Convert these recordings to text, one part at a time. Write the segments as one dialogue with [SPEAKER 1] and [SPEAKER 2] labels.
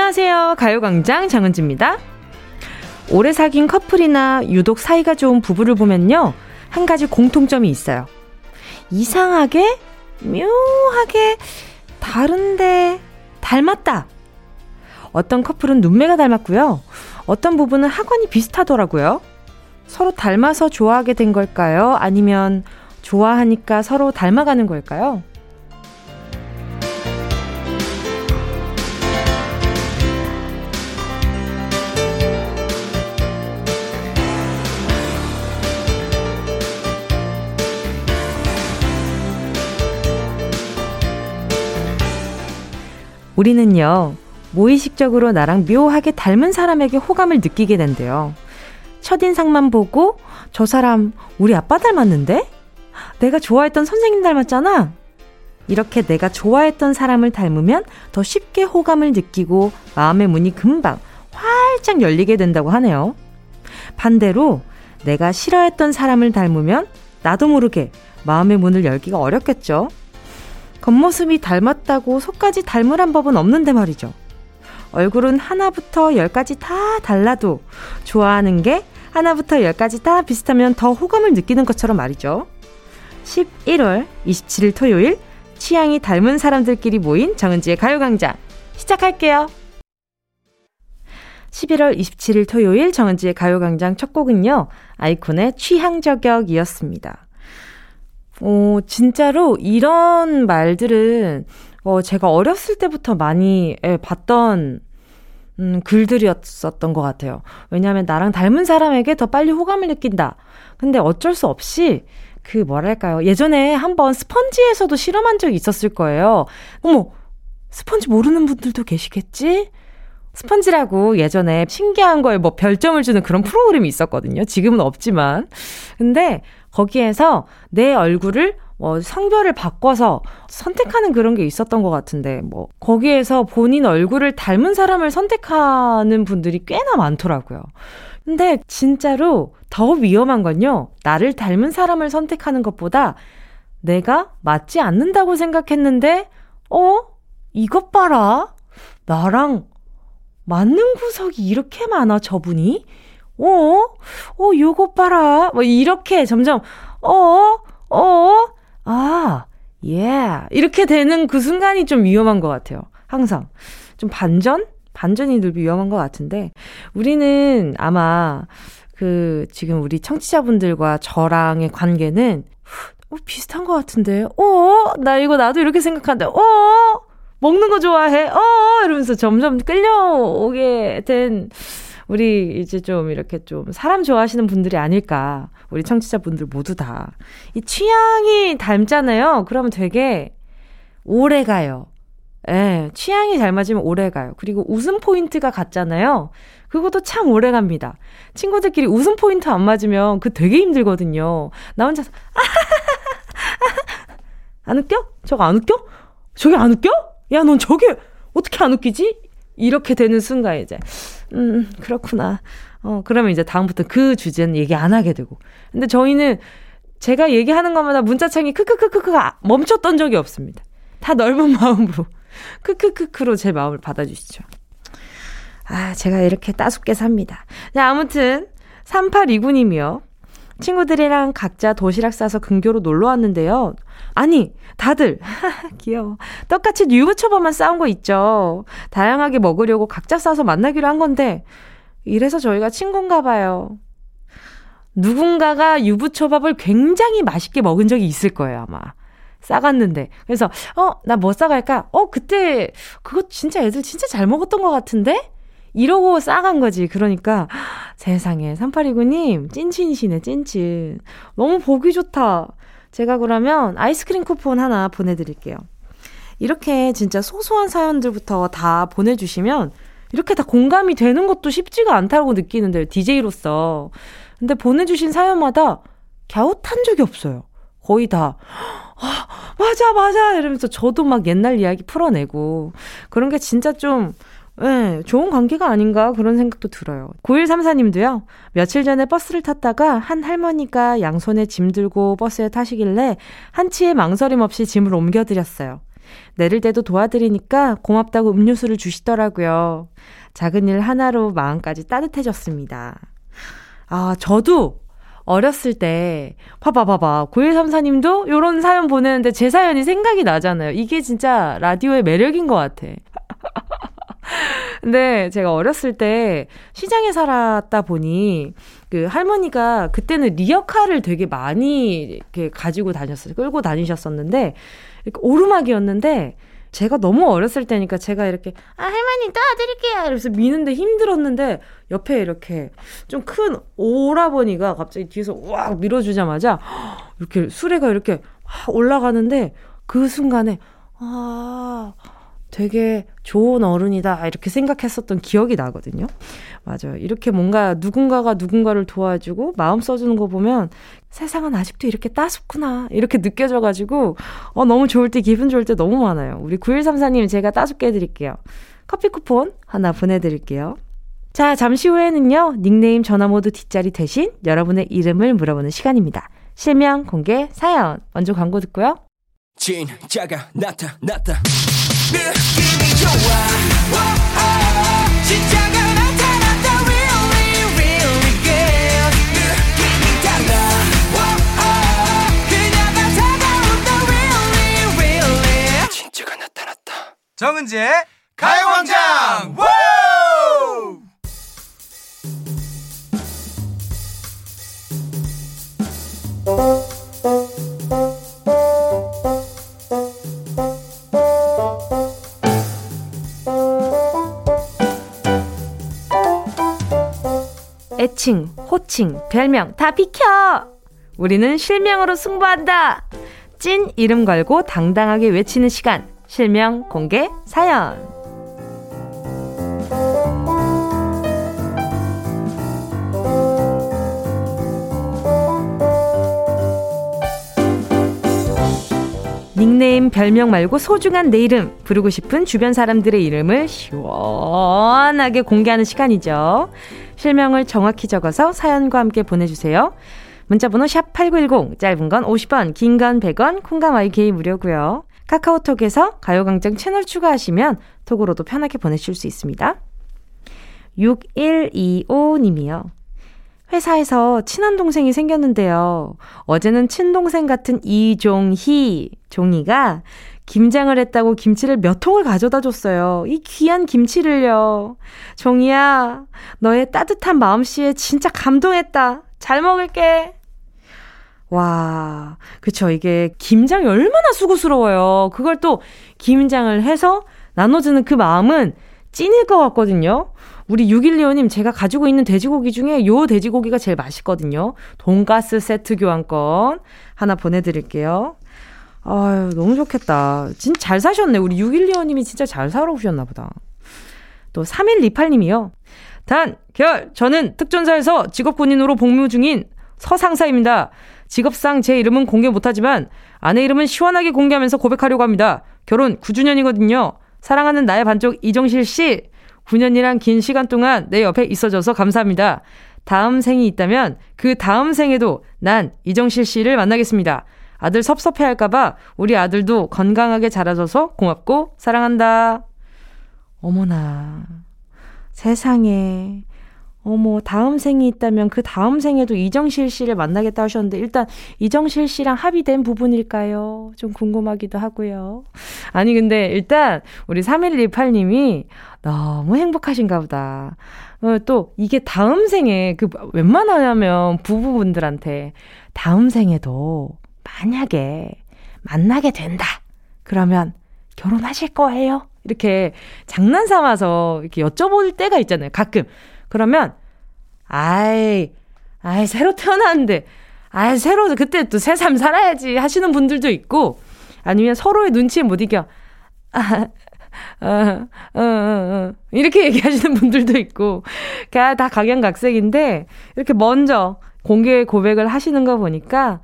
[SPEAKER 1] 안녕하세요. 가요광장 장은지입니다. 오래 사귄 커플이나 유독 사이가 좋은 부부를 보면요. 한 가지 공통점이 있어요. 이상하게, 묘하게, 다른데, 닮았다. 어떤 커플은 눈매가 닮았고요. 어떤 부분은 학원이 비슷하더라고요. 서로 닮아서 좋아하게 된 걸까요? 아니면 좋아하니까 서로 닮아가는 걸까요? 우리는요, 무의식적으로 나랑 묘하게 닮은 사람에게 호감을 느끼게 된대요. 첫인상만 보고 저 사람 우리 아빠 닮았는데? 내가 좋아했던 선생님 닮았잖아? 이렇게 내가 좋아했던 사람을 닮으면 더 쉽게 호감을 느끼고 마음의 문이 금방 활짝 열리게 된다고 하네요. 반대로 내가 싫어했던 사람을 닮으면 나도 모르게 마음의 문을 열기가 어렵겠죠. 겉모습이 닮았다고 속까지 닮으란 법은 없는데 말이죠. 얼굴은 하나부터 열까지 다 달라도 좋아하는 게 하나부터 열까지 다 비슷하면 더 호감을 느끼는 것처럼 말이죠. 11월 27일 토요일 취향이 닮은 사람들끼리 모인 정은지의 가요광장 시작할게요. 11월 27일 토요일 정은지의 가요광장 첫 곡은요. 아이콘의 취향저격이었습니다. 어, 진짜로 이런 말들은 어, 제가 어렸을 때부터 많이 예, 봤던 음, 글들이었었던 것 같아요. 왜냐하면 나랑 닮은 사람에게 더 빨리 호감을 느낀다. 근데 어쩔 수 없이 그 뭐랄까요. 예전에 한번 스펀지에서도 실험한 적이 있었을 거예요. 어머, 스펀지 모르는 분들도 계시겠지? 스펀지라고 예전에 신기한 거에 뭐 별점을 주는 그런 프로그램이 있었거든요. 지금은 없지만. 근데 거기에서 내 얼굴을 뭐 성별을 바꿔서 선택하는 그런 게 있었던 것 같은데, 뭐, 거기에서 본인 얼굴을 닮은 사람을 선택하는 분들이 꽤나 많더라고요. 근데 진짜로 더 위험한 건요, 나를 닮은 사람을 선택하는 것보다 내가 맞지 않는다고 생각했는데, 어? 이것 봐라. 나랑 맞는 구석이 이렇게 많아, 저분이? 어? 어, 요것 봐라. 뭐, 이렇게 점점, 어? 어? 아, 예. Yeah. 이렇게 되는 그 순간이 좀 위험한 것 같아요. 항상. 좀 반전? 반전이 늘 위험한 것 같은데, 우리는 아마, 그, 지금 우리 청취자분들과 저랑의 관계는, 어, 비슷한 것 같은데, 어? 나 이거 나도 이렇게 생각하는데, 어? 먹는 거 좋아해? 어? 이러면서 점점 끌려오게 된, 우리 이제 좀 이렇게 좀 사람 좋아하시는 분들이 아닐까. 우리 청취자분들 모두 다. 이 취향이 닮잖아요. 그러면 되게 오래 가요. 예, 취향이 잘 맞으면 오래 가요. 그리고 웃음 포인트가 같잖아요. 그것도 참 오래 갑니다. 친구들끼리 웃음 포인트 안 맞으면 그 되게 힘들거든요. 나 혼자서, 안 웃겨? 저거 안 웃겨? 저게 안 웃겨? 야, 넌 저게 어떻게 안 웃기지? 이렇게 되는 순간 이제 음, 그렇구나. 어, 그러면 이제 다음부터 그 주제는 얘기 안 하게 되고. 근데 저희는 제가 얘기하는 것마다 문자창이 크크크크크가 멈췄던 적이 없습니다. 다 넓은 마음으로. 크크크크로 제 마음을 받아주시죠. 아, 제가 이렇게 따숩게 삽니다. 자, 아무튼, 3829님이요. 친구들이랑 각자 도시락 싸서 근교로 놀러 왔는데요. 아니, 다들, 귀여워. 똑같이 유부초밥만 싸운 거 있죠. 다양하게 먹으려고 각자 싸서 만나기로 한 건데, 이래서 저희가 친구인가 봐요. 누군가가 유부초밥을 굉장히 맛있게 먹은 적이 있을 거예요, 아마. 싸갔는데. 그래서, 어, 나 뭐 싸갈까? 어, 그때, 그거 진짜 애들 진짜 잘 먹었던 것 같은데? 이러고 싸간 거지. 그러니까 세상에 3829님 찐친이시네 찐친. 너무 보기 좋다. 제가 그러면 아이스크림 쿠폰 하나 보내드릴게요. 이렇게 진짜 소소한 사연들부터 다 보내주시면 이렇게 다 공감이 되는 것도 쉽지가 않다고 느끼는데요. DJ로서. 근데 보내주신 사연마다 갸웃한 적이 없어요. 거의 다. 아, 맞아, 맞아! 이러면서 저도 막 옛날 이야기 풀어내고. 그런 게 진짜 좀, 네, 좋은 관계가 아닌가 그런 생각도 들어요. 9134님도요. 며칠 전에 버스를 탔다가 한 할머니가 양손에 짐 들고 버스에 타시길래 한치의 망설임 없이 짐을 옮겨드렸어요. 내릴 때도 도와드리니까 고맙다고 음료수를 주시더라고요. 작은 일 하나로 마음까지 따뜻해졌습니다. 아, 저도 어렸을 때, 봐봐, 봐봐. 9134님도 요런 사연 보내는데 제 사연이 생각이 나잖아요. 이게 진짜 라디오의 매력인 것 같아. 근데 제가 어렸을 때 시장에 살았다 보니 그 할머니가 그때는 리어카를 되게 많이 이렇게 가지고 다녔어요. 끌고 다니셨었는데 오르막이었는데 제가 너무 어렸을 때니까 제가 이렇게 아 할머니 떠드릴게요 이러면서 미는데 힘들었는데 옆에 이렇게 좀 큰 오라버니가 갑자기 뒤에서 우악 밀어주자마자 이렇게 수레가 이렇게 올라가는데 그 순간에 아 되게 좋은 어른이다 이렇게 생각했었던 기억이 나거든요. 맞아요. 이렇게 뭔가 누군가가 누군가를 도와주고 마음 써주는 거 보면 세상은 아직도 이렇게 따숩구나 이렇게 느껴져가지고 어 너무 좋을 때 기분 좋을 때 너무 많아요. 우리 9134님 제가 따숩게 해드릴게요. 커피 쿠폰 하나 보내드릴게요. 자 잠시 후에는요 닉네임 전화모드 뒷자리 대신 여러분의 이름을 물어보는 시간입니다. 실명 공개 사연 먼저 광고 듣고요. 진짜가 나타났다. 느낌이 좋아. 오오 진짜가 나타났다. Really really good 느낌이 달라. 오오 그녀가 다가온다. Really really. 진짜가 나타났다.
[SPEAKER 2] 정은지의 가요광장
[SPEAKER 1] 애칭, 호칭, 별명 다 비켜! 우리는 실명으로 승부한다! 찐 이름 걸고 당당하게 외치는 시간. 실명 공개 사연. 닉네임, 별명 말고 소중한 내 이름, 부르고 싶은 주변 사람들의 이름을 시원하게 공개하는 시간이죠. 실명을 정확히 적어서 사연과 함께 보내주세요. 문자번호 샵 8910, 짧은 건 50원, 긴 건 100원, 콩감 IK 무료고요. 카카오톡에서 가요광장 채널 추가하시면 톡으로도 편하게 보내실 수 있습니다. 6125님이요. 회사에서 친한 동생이 생겼는데요. 어제는 친동생 같은 이종희, 종이가 김장을 했다고 김치를 몇 통을 가져다 줬어요. 이 귀한 김치를요. 종이야, 너의 따뜻한 마음씨에 진짜 감동했다. 잘 먹을게. 와, 그쵸. 이게 김장이 얼마나 수고스러워요. 그걸 또 김장을 해서 나눠주는 그 마음은 찐일 것 같거든요. 우리 612호님, 제가 가지고 있는 돼지고기 중에 요 돼지고기가 제일 맛있거든요. 돈가스 세트 교환권 하나 보내드릴게요. 아유, 너무 좋겠다. 진짜 잘 사셨네. 우리 6125님이 진짜 잘 살아오셨나 보다. 또 3128님이요. 단, 결, 저는 특전사에서 직업군인으로 복무 중인 서상사입니다. 직업상 제 이름은 공개 못하지만 아내 이름은 시원하게 공개하면서 고백하려고 합니다. 결혼 9주년이거든요. 사랑하는 나의 반쪽 이정실 씨. 9년이란 긴 시간 동안 내 옆에 있어줘서 감사합니다. 다음 생이 있다면 그 다음 생에도 난 이정실 씨를 만나겠습니다. 아들 섭섭해 할까봐 우리 아들도 건강하게 자라줘서 고맙고 사랑한다. 어머나. 세상에. 어머, 다음 생이 있다면 그 다음 생에도 이정실 씨를 만나겠다 하셨는데, 일단 이정실 씨랑 합의된 부분일까요? 좀 궁금하기도 하고요. 아니, 근데 일단 우리 3118님이 너무 행복하신가 보다. 어, 또 이게 다음 생에 그 웬만하면 부부분들한테 다음 생에도 만약에 만나게 된다. 그러면 결혼하실 거예요? 이렇게 장난 삼아서 이렇게 여쭤볼 때가 있잖아요. 가끔. 그러면, 아이, 아이, 새로 태어났는데, 아이, 새로, 그때 또새삶 살아야지 하시는 분들도 있고, 아니면 서로의 눈치에 못 이겨. 아, 어, 어, 어, 어. 이렇게 얘기하시는 분들도 있고, 다 각양각색인데, 이렇게 먼저 공개 고백을 하시는 거 보니까,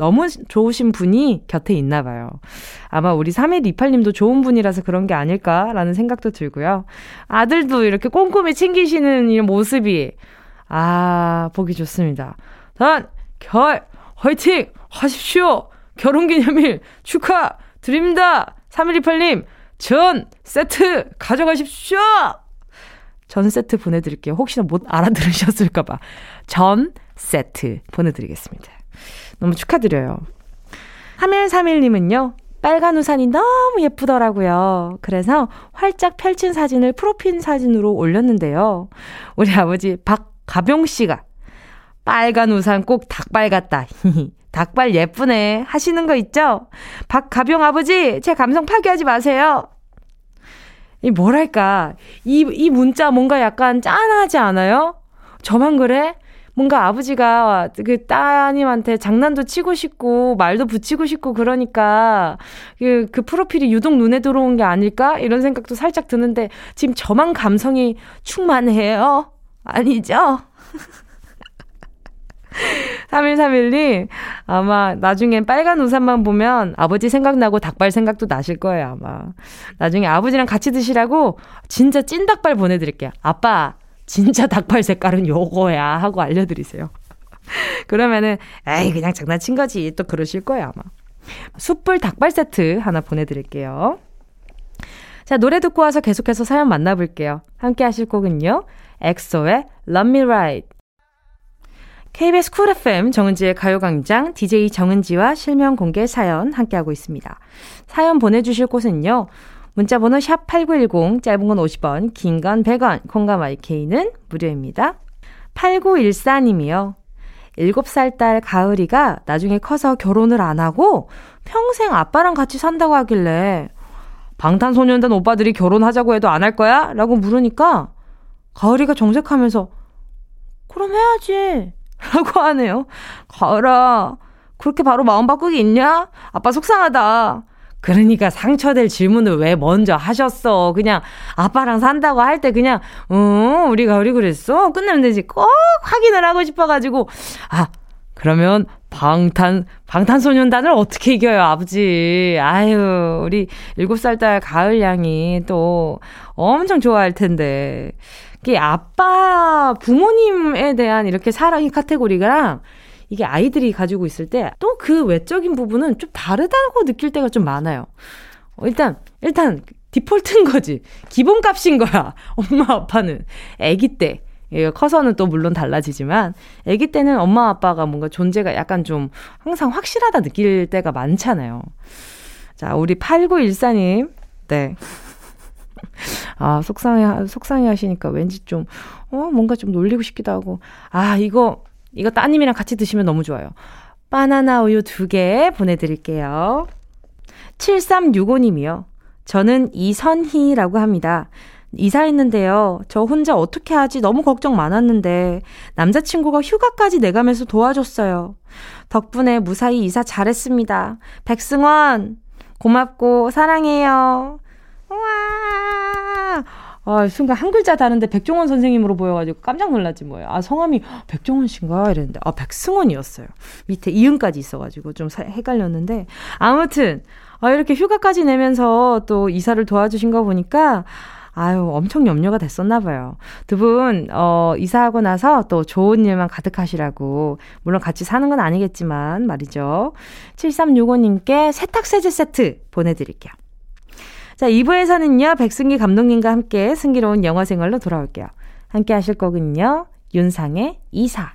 [SPEAKER 1] 너무 좋으신 분이 곁에 있나 봐요. 아마 우리 3128님도 좋은 분이라서 그런 게 아닐까라는 생각도 들고요. 아들도 이렇게 꼼꼼히 챙기시는 이 모습이, 아, 보기 좋습니다. 단, 결, 화이팅! 하십시오! 결혼기념일 축하! 드립니다! 3128님, 전 세트 가져가십시오! 전 세트 보내드릴게요. 혹시나 못 알아들으셨을까봐. 전 세트 보내드리겠습니다. 너무 축하드려요. 3131님은요, 빨간 우산이 너무 예쁘더라고요. 그래서 활짝 펼친 사진을 프로필 사진으로 올렸는데요. 우리 아버지 박가병 씨가 빨간 우산 꼭 닭발 같다. 닭발 예쁘네. 하시는 거 있죠? 박가병 아버지, 제 감성 파괴하지 마세요. 이 뭐랄까. 이, 이 문자 뭔가 약간 짠하지 않아요? 저만 그래? 뭔가 아버지가 그 따님한테 장난도 치고 싶고 말도 붙이고 싶고 그러니까 그, 그 프로필이 유독 눈에 들어온 게 아닐까? 이런 생각도 살짝 드는데 지금 저만 감성이 충만해요? 아니죠? 3131님, 아마 나중엔 빨간 우산만 보면 아버지 생각나고 닭발 생각도 나실 거예요, 아마. 나중에 아버지랑 같이 드시라고 진짜 찐 닭발 보내드릴게요. 아빠, 진짜 닭발 색깔은 요거야 하고 알려드리세요. 그러면은 에이 그냥 장난친 거지 또 그러실 거예요 아마. 숯불 닭발 세트 하나 보내드릴게요. 자 노래 듣고 와서 계속해서 사연 만나볼게요. 함께 하실 곡은요. 엑소의 Love Me Right. KBS Cool FM 정은지의 가요광장 DJ 정은지와 실명 공개 사연 함께하고 있습니다. 사연 보내주실 곳은요. 문자번호 샵8910, 짧은 건 50원, 긴 건 100원, 콩감 IK는 무료입니다. 8914님이요. 7살 딸 가을이가 나중에 커서 결혼을 안 하고 평생 아빠랑 같이 산다고 하길래 방탄소년단 오빠들이 결혼하자고 해도 안 할 거야? 라고 물으니까 가을이가 정색하면서 그럼 해야지. 라고 하네요. 가을아, 그렇게 바로 마음 바꾸기 있냐? 아빠 속상하다. 그러니까 상처될 질문을 왜 먼저 하셨어? 그냥 아빠랑 산다고 할 때 그냥 어 우리가 우리 그랬어? 끝내면 되지. 꼭 확인을 하고 싶어가지고. 아 그러면 방탄 방탄소년단을 어떻게 이겨요 아버지? 아유 우리 7살 딸 가을 양이 또 엄청 좋아할 텐데. 이게 아빠 부모님에 대한 이렇게 사랑의 카테고리가 이게 아이들이 가지고 있을 때 또 그 외적인 부분은 좀 다르다고 느낄 때가 좀 많아요. 어, 일단, 일단, 디폴트인 거지. 기본값인 거야. 엄마, 아빠는. 아기 때. 예, 커서는 또 물론 달라지지만, 아기 때는 엄마, 아빠가 뭔가 존재가 약간 좀 항상 확실하다 느낄 때가 많잖아요. 자, 우리 8914님. 네. 아, 속상해, 속상해 하시니까 왠지 좀, 어, 뭔가 좀 놀리고 싶기도 하고. 아, 이거, 이거 따님이랑 같이 드시면 너무 좋아요. 바나나 우유 두개 보내드릴게요. 7365님이요. 저는 이선희라고 합니다. 이사했는데요. 저 혼자 어떻게 하지 너무 걱정 많았는데 남자친구가 휴가까지 내가면서 도와줬어요. 덕분에 무사히 이사 잘했습니다. 백승원 고맙고 사랑해요. 아, 순간 한 글자 다른데 백종원 선생님으로 보여가지고 깜짝 놀랐지 뭐예요. 아, 성함이 백종원 씨인가? 이랬는데, 아, 백승원이었어요. 밑에 이응까지 있어가지고 좀 헷갈렸는데. 아무튼, 아, 이렇게 휴가까지 내면서 또 이사를 도와주신 거 보니까, 아유, 엄청 염려가 됐었나 봐요. 두 분, 어, 이사하고 나서 또 좋은 일만 가득하시라고, 물론 같이 사는 건 아니겠지만 말이죠. 7365님께 세탁세제 세트 보내드릴게요. 자, 2부에서는요, 백승기 감독님과 함께 승기로운 영화 생활로 돌아올게요. 함께 하실 거군요. 윤상의 이사.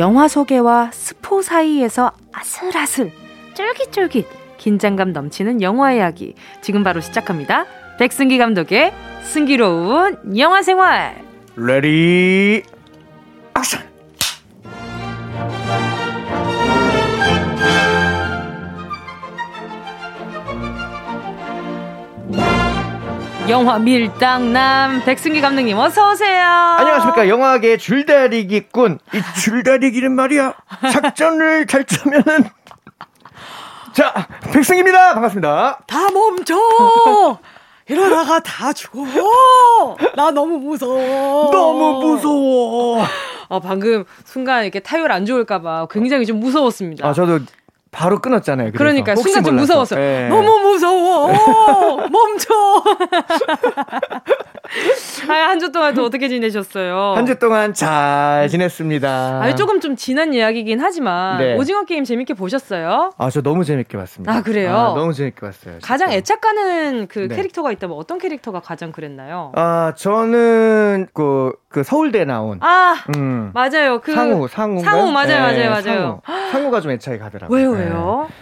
[SPEAKER 1] 영화 소개와 스포 사이에서 아슬아슬, 쫄깃쫄깃, 긴장감 넘치는 영화 이야기. 지금 바로 시작합니다. 백승기 감독의 승기로운 영화 생활.
[SPEAKER 3] Ready
[SPEAKER 1] 영화 밀당남 백승기 감독님 어서 오세요.
[SPEAKER 3] 안녕하십니까 영화계 줄다리기꾼 이 줄다리기는 말이야 작전을 잘 짜면은 자 백승입니다 반갑습니다.
[SPEAKER 1] 다 멈춰. 이러다가 다 죽어. 나 너무 무서워.
[SPEAKER 3] 너무 무서워.
[SPEAKER 1] 아, 방금 순간 이렇게 타율 안 좋을까봐 굉장히 좀 무서웠습니다.
[SPEAKER 3] 아, 저도 바로 끊었잖아요.
[SPEAKER 1] 그러니까 순간 좀 무서웠어. 네. 너무 무서워. 멈춰. 아, 한주 동안 또 어떻게 지내셨어요?
[SPEAKER 3] 한 주 동안 잘 지냈습니다.
[SPEAKER 1] 아, 조금 좀 지난 이야기긴 하지만 네. 오징어 게임 재밌게 보셨어요?
[SPEAKER 3] 아, 저 너무 재밌게 봤습니다.
[SPEAKER 1] 아, 그래요?
[SPEAKER 3] 아, 너무 재밌게 봤어요. 진짜.
[SPEAKER 1] 가장 애착 가는 그 네. 캐릭터가 있다면 어떤 캐릭터가 가장 그랬나요?
[SPEAKER 3] 아, 저는 그, 그 서울대 나온
[SPEAKER 1] 아, 음. 맞아요. 그
[SPEAKER 3] 상우, 상우.
[SPEAKER 1] 상우 맞아요, 네, 맞아요, 맞아요.
[SPEAKER 3] 상우. 상우가 좀 애착이 가더라고요.
[SPEAKER 1] 왜요, 왜요?
[SPEAKER 3] 네.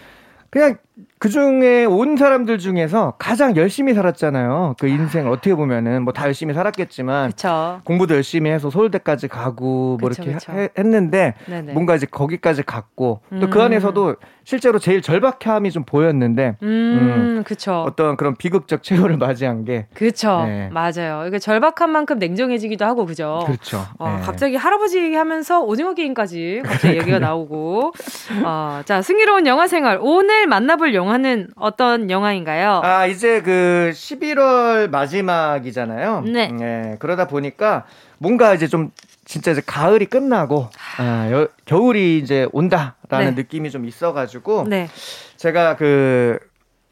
[SPEAKER 3] 그냥 그 중에 온 사람들 중에서 가장 열심히 살았잖아요. 그 인생 어떻게 보면은 뭐 다 열심히 살았겠지만
[SPEAKER 1] 그쵸.
[SPEAKER 3] 공부도 열심히 해서 서울대까지 가고 뭐 그쵸, 이렇게 그쵸. 해, 했는데 네네. 뭔가 이제 거기까지 갔고 음. 또그 안에서도 실제로 제일 절박함이 좀 보였는데
[SPEAKER 1] 음, 음 그쵸.
[SPEAKER 3] 어떤 그런 비극적 최후를 맞이한 게
[SPEAKER 1] 그렇죠. 네. 맞아요. 이게 절박한 만큼 냉정해지기도 하고 그죠.
[SPEAKER 3] 그렇죠.
[SPEAKER 1] 어, 네. 갑자기 할아버지 얘기하면서 오징어 게임까지 갑자기 얘기가 나오고 어, 자 승리로운 영화 생활 오늘 만나볼 영화 영화는 어떤 영화인가요?
[SPEAKER 3] 아, 이제 그 11월 마지막이잖아요.
[SPEAKER 1] 네. 네.
[SPEAKER 3] 그러다 보니까 뭔가 이제 좀 진짜 이제 가을이 끝나고 아, 여, 겨울이 이제 온다라는 네. 느낌이 좀 있어가지고
[SPEAKER 1] 네.
[SPEAKER 3] 제가 그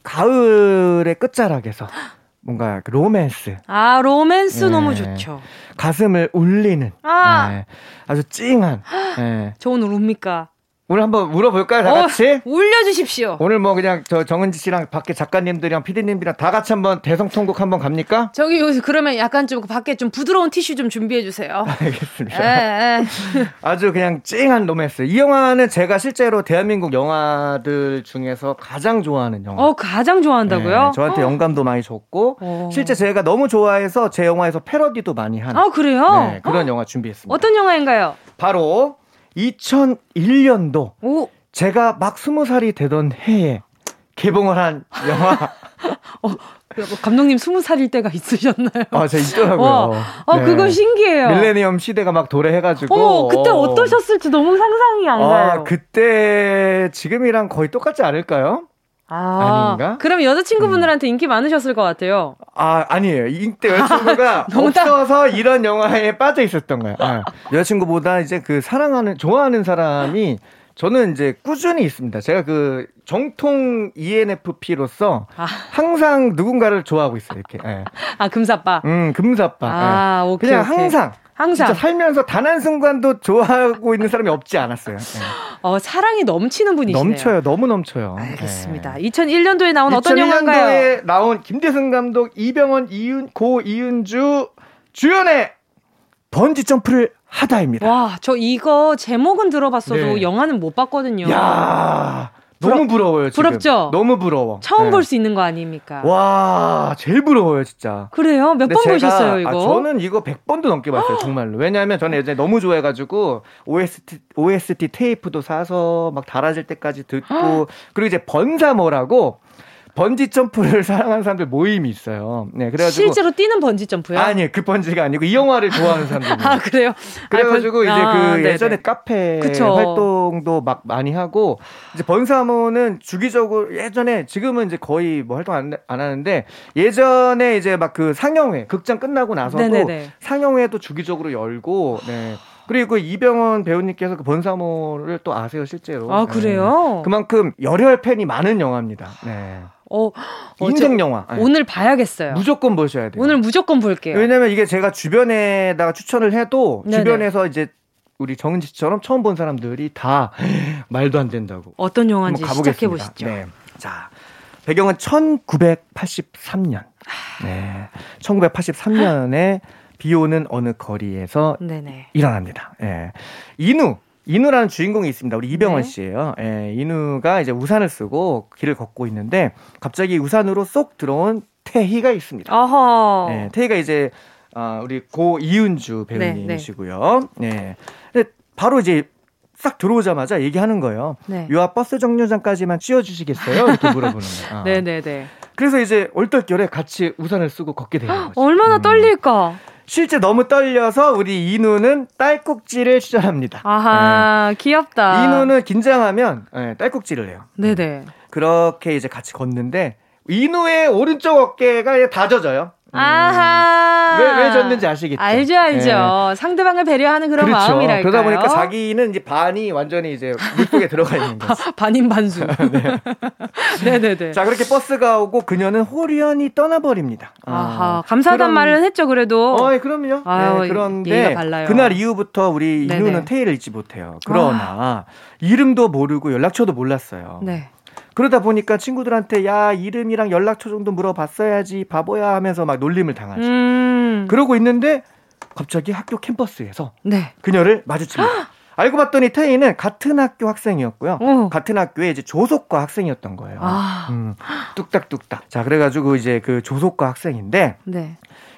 [SPEAKER 3] 가을의 끝자락에서 뭔가 그 로맨스.
[SPEAKER 1] 아, 로맨스 네. 너무 좋죠.
[SPEAKER 3] 가슴을 울리는. 아. 네. 아주 찡한. 네.
[SPEAKER 1] 저 오늘 웁니까?
[SPEAKER 3] 오늘 한번 물어볼까요, 다 어, 같이?
[SPEAKER 1] 올려주십시오.
[SPEAKER 3] 오늘 뭐 그냥 저 정은지 씨랑 밖에 작가님들이랑 피디님들이랑 다 같이 한번 대성통곡 한번 갑니까?
[SPEAKER 1] 저기 여기서 그러면 약간 좀 밖에 좀 부드러운 티슈 좀 준비해 주세요.
[SPEAKER 3] 알겠습니다. 에, 에. 아주 그냥 찡한 로맨스. 이 영화는 제가 실제로 대한민국 영화들 중에서 가장 좋아하는 영화.
[SPEAKER 1] 어, 가장 좋아한다고요? 네,
[SPEAKER 3] 저한테 영감도 많이 줬고 어. 실제 제가 너무 좋아해서 제 영화에서 패러디도 많이 한.
[SPEAKER 1] 아 그래요?
[SPEAKER 3] 네, 그런 어? 영화 준비했습니다.
[SPEAKER 1] 어떤 영화인가요?
[SPEAKER 3] 바로 2001년도 오. 제가 막 스무 살이 되던 해에 개봉을 한 영화.
[SPEAKER 1] 어, 뭐 감독님 스무 살일 때가 있으셨나요?
[SPEAKER 3] 아, 저 있더라고요. 어,
[SPEAKER 1] 어 네. 그거 신기해요.
[SPEAKER 3] 밀레니엄 시대가 막 도래해가지고.
[SPEAKER 1] 어, 그때 어. 떠셨을지 너무 상상이 안 아, 가요.
[SPEAKER 3] 그때 지금이랑 거의 똑같지 않을까요? 아, 아닌가?
[SPEAKER 1] 그럼 여자친구분들한테 음. 인기 많으셨을 것 같아요.
[SPEAKER 3] 아, 아니에요. 이때 여자친구가 없어서 이런 영화에 빠져 있었던 거예요. 아, 여자친구보다 이제 그 사랑하는, 좋아하는 사람이 저는 이제 꾸준히 있습니다. 제가 그 정통 ENFP로서 아. 항상 누군가를 좋아하고 있어요. 이렇게. 네.
[SPEAKER 1] 아 금사빠.
[SPEAKER 3] 음 금사빠.
[SPEAKER 1] 아 네. 오케이.
[SPEAKER 3] 그냥
[SPEAKER 1] 오케이.
[SPEAKER 3] 항상
[SPEAKER 1] 항상
[SPEAKER 3] 살면서 단 한 순간도 좋아하고 있는 사람이 없지 않았어요. 네.
[SPEAKER 1] 어, 사랑이 넘치는 분이시네요.
[SPEAKER 3] 넘쳐요. 너무 넘쳐요.
[SPEAKER 1] 알겠습니다. 네. 2001년도에 나온 어떤 영화인가요?
[SPEAKER 3] 2001년도에 나온 김대승 감독, 이병헌, 이윤, 고 이윤주 주연의 번지 점프를 하다입니다.
[SPEAKER 1] 와, 저 이거 제목은 들어봤어도 네. 영화는 못 봤거든요.
[SPEAKER 3] 야. 너무 부러워요. 지금.
[SPEAKER 1] 부럽죠?
[SPEAKER 3] 너무 부러워.
[SPEAKER 1] 처음 네. 볼수 있는 거 아닙니까?
[SPEAKER 3] 와, 제일 부러워요, 진짜.
[SPEAKER 1] 그래요? 몇 번 보셨어요, 이거? 아,
[SPEAKER 3] 저는 이거 100번도 넘게 봤어요, 정말로. 왜냐하면 저는 예전에 너무 좋아해가지고 OST, OST 테이프도 사서 막 달아질 때까지 듣고 그리고 이제 번사모라고 번지 점프를 사랑하는 사람들 모임이 있어요. 네, 그래가지고
[SPEAKER 1] 실제로 뛰는 번지 점프요?
[SPEAKER 3] 아니, 그 번지가 아니고 이 영화를 좋아하는 사람들.
[SPEAKER 1] 아 그래요?
[SPEAKER 3] 그래가지고 아, 이제 그 아, 예전에 카페 그쵸. 활동도 막 많이 하고 이제 번사모는 주기적으로 예전에 지금은 이제 거의 뭐 활동 안, 안 하는데 예전에 이제 막 그 상영회 극장 끝나고 나서도 네네네. 상영회도 주기적으로 열고 네. 그리고 그 이병헌 배우님께서 그 번사모를 또 아세요 실제로.
[SPEAKER 1] 아 그래요?
[SPEAKER 3] 네. 그만큼 열혈 팬이 많은 영화입니다. 네. 어, 인생 영화.
[SPEAKER 1] 네. 오늘 봐야겠어요.
[SPEAKER 3] 무조건 보셔야 돼요.
[SPEAKER 1] 오늘 무조건 볼게요.
[SPEAKER 3] 왜냐면 이게 제가 주변에다가 추천을 해도 네네. 주변에서 이제 우리 정은지 씨처럼 처음 본 사람들이 다 말도 안 된다고.
[SPEAKER 1] 어떤 영화인지 시작해 보시죠.
[SPEAKER 3] 네. 자, 배경은 1983년. 네. 1983년에 비 오는 어느 거리에서 네네. 일어납니다. 예. 인우 인우라는 주인공이 있습니다. 우리 이병헌 네. 씨예요. 예, 인우가 이제 우산을 쓰고 길을 걷고 있는데 갑자기 우산으로 쏙 들어온 태희가 있습니다.
[SPEAKER 1] 어허.
[SPEAKER 3] 예, 태희가 이제 어, 우리 고 이은주 네, 네. 배우님이시고요. 네, 네. 근데 바로 이제 싹 들어오자마자 얘기하는 거예요. 네. 요앞 버스 정류장까지만 씌워주시겠어요? 이렇게 물어보는 거예요.
[SPEAKER 1] 네네네.
[SPEAKER 3] 그래서 이제 얼떨결에 같이 우산을 쓰고 걷게 되는 거죠.
[SPEAKER 1] 얼마나 음. 떨릴까?
[SPEAKER 3] 실제 너무 떨려서 우리 이누는 딸꾹질을 시전합니다.
[SPEAKER 1] 아하, 네. 귀엽다.
[SPEAKER 3] 이누는 긴장하면 네, 딸꾹질을 해요.
[SPEAKER 1] 네네.
[SPEAKER 3] 그렇게 이제 같이 걷는데 이누의 오른쪽 어깨가 다 젖어요.
[SPEAKER 1] 음. 아하.
[SPEAKER 3] 왜, 왜 졌는지 아시겠죠?
[SPEAKER 1] 알죠, 알죠. 네. 상대방을 배려하는 그런 그렇죠. 마음이랄까요.
[SPEAKER 3] 그러다 보니까 자기는 이제 반이 완전히 이제 물속에 들어가 있는 거죠.
[SPEAKER 1] 반인 반수. 네. 네네네.
[SPEAKER 3] 자, 그렇게 버스가 오고 그녀는 홀연히 떠나버립니다.
[SPEAKER 1] 아하. 어. 감사하단 그런... 말은 했죠, 그래도.
[SPEAKER 3] 어, 예, 그럼요. 아, 네, 그런데 그날 이후부터 우리 이누는 테이를 잊지 못해요. 그러나 아. 이름도 모르고 연락처도 몰랐어요. 네. 그러다 보니까 친구들한테 야 이름이랑 연락처 정도 물어봤어야지 바보야 하면서 막 놀림을 당하죠. 음. 그러고 있는데 갑자기 학교 캠퍼스에서 네. 그녀를 마주칩니다. 알고 봤더니 태희는 같은 학교 학생이었고요. 오. 같은 학교에 이제 조속과 학생이었던 거예요. 아. 음, 뚝딱뚝딱. 자, 그래가지고 이제 그 조속과 학생인데 네.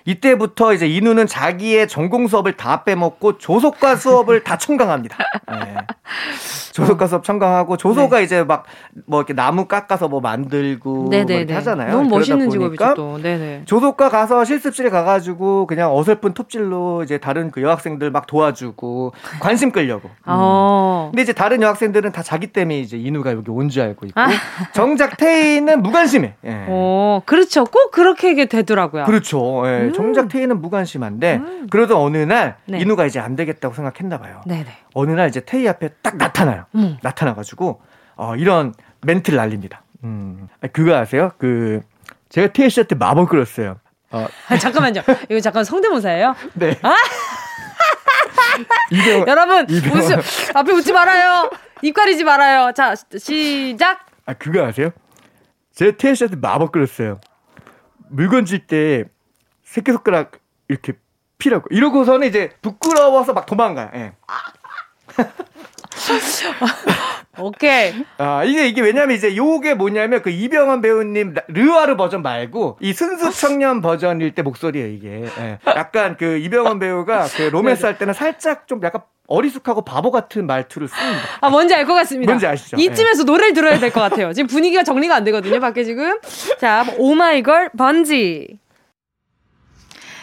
[SPEAKER 3] 이때부터 이제 이누는 자기의 전공 수업을 다 빼먹고 조속과 수업을 다 청강합니다. 네. 조속과 수업 청강하고 조소가 네. 이제 막 뭐 이렇게 나무 깎아서 뭐 만들고 뭐 이렇게 하잖아요.
[SPEAKER 1] 너무 멋있는 직업이죠 또. 네네.
[SPEAKER 3] 조속과 가서 실습실에 가가지고 그냥 어설픈 톱질로 이제 다른 그 여학생들 막 도와주고 관심 끌려고. 음. 어. 근데 이제 다른 여학생들은 다 자기 때문에 이제 이누가 여기 온 줄 알고 있고 아. 정작 태희는 무관심해. 예.
[SPEAKER 1] 어, 그렇죠. 꼭 그렇게 되더라고요.
[SPEAKER 3] 그렇죠. 예. 음. 정작 태희는 무관심한데 음. 그래도 어느 날 네. 이누가 이제 안 되겠다고 생각했나 봐요. 네네. 어느 날 이제 태희 앞에 딱 나타나요. 음. 나타나가지고 어, 이런 멘트를 날립니다. 음. 그거 아세요? 그 제가 태희 씨한테 마법 끌었어요.
[SPEAKER 1] 어. 아, 잠깐만요. 이거 잠깐 성대모사예요?
[SPEAKER 3] 네.
[SPEAKER 1] 아? 이병, 여러분 이병. 웃음 앞에 웃지 말아요. 입 가리지 말아요. 자 시작.
[SPEAKER 3] 아 그거 아세요? 제가 태희 씨한테 마법 끌었어요. 물건 질 때 새끼손가락 이렇게 피라고 이러고서는 이제 부끄러워서 막 도망가요. 예.
[SPEAKER 1] 오케이.
[SPEAKER 3] 아, 이게, 이게 왜냐면 이제 요게 뭐냐면 그 이병헌 배우님 르와르 버전 말고 이 순수 청년 버전일 때 목소리예요, 이게. 예. 약간 그 이병헌 배우가 그 로맨스 할 때는 살짝 좀 약간 어리숙하고 바보 같은 말투를 씁니다.
[SPEAKER 1] 아, 뭔지 알 것 같습니다.
[SPEAKER 3] 뭔지 아시죠?
[SPEAKER 1] 이쯤에서 네. 노래를 들어야 될 것 같아요. 지금 분위기가 정리가 안 되거든요, 밖에 지금. 자, 오마이걸 번지.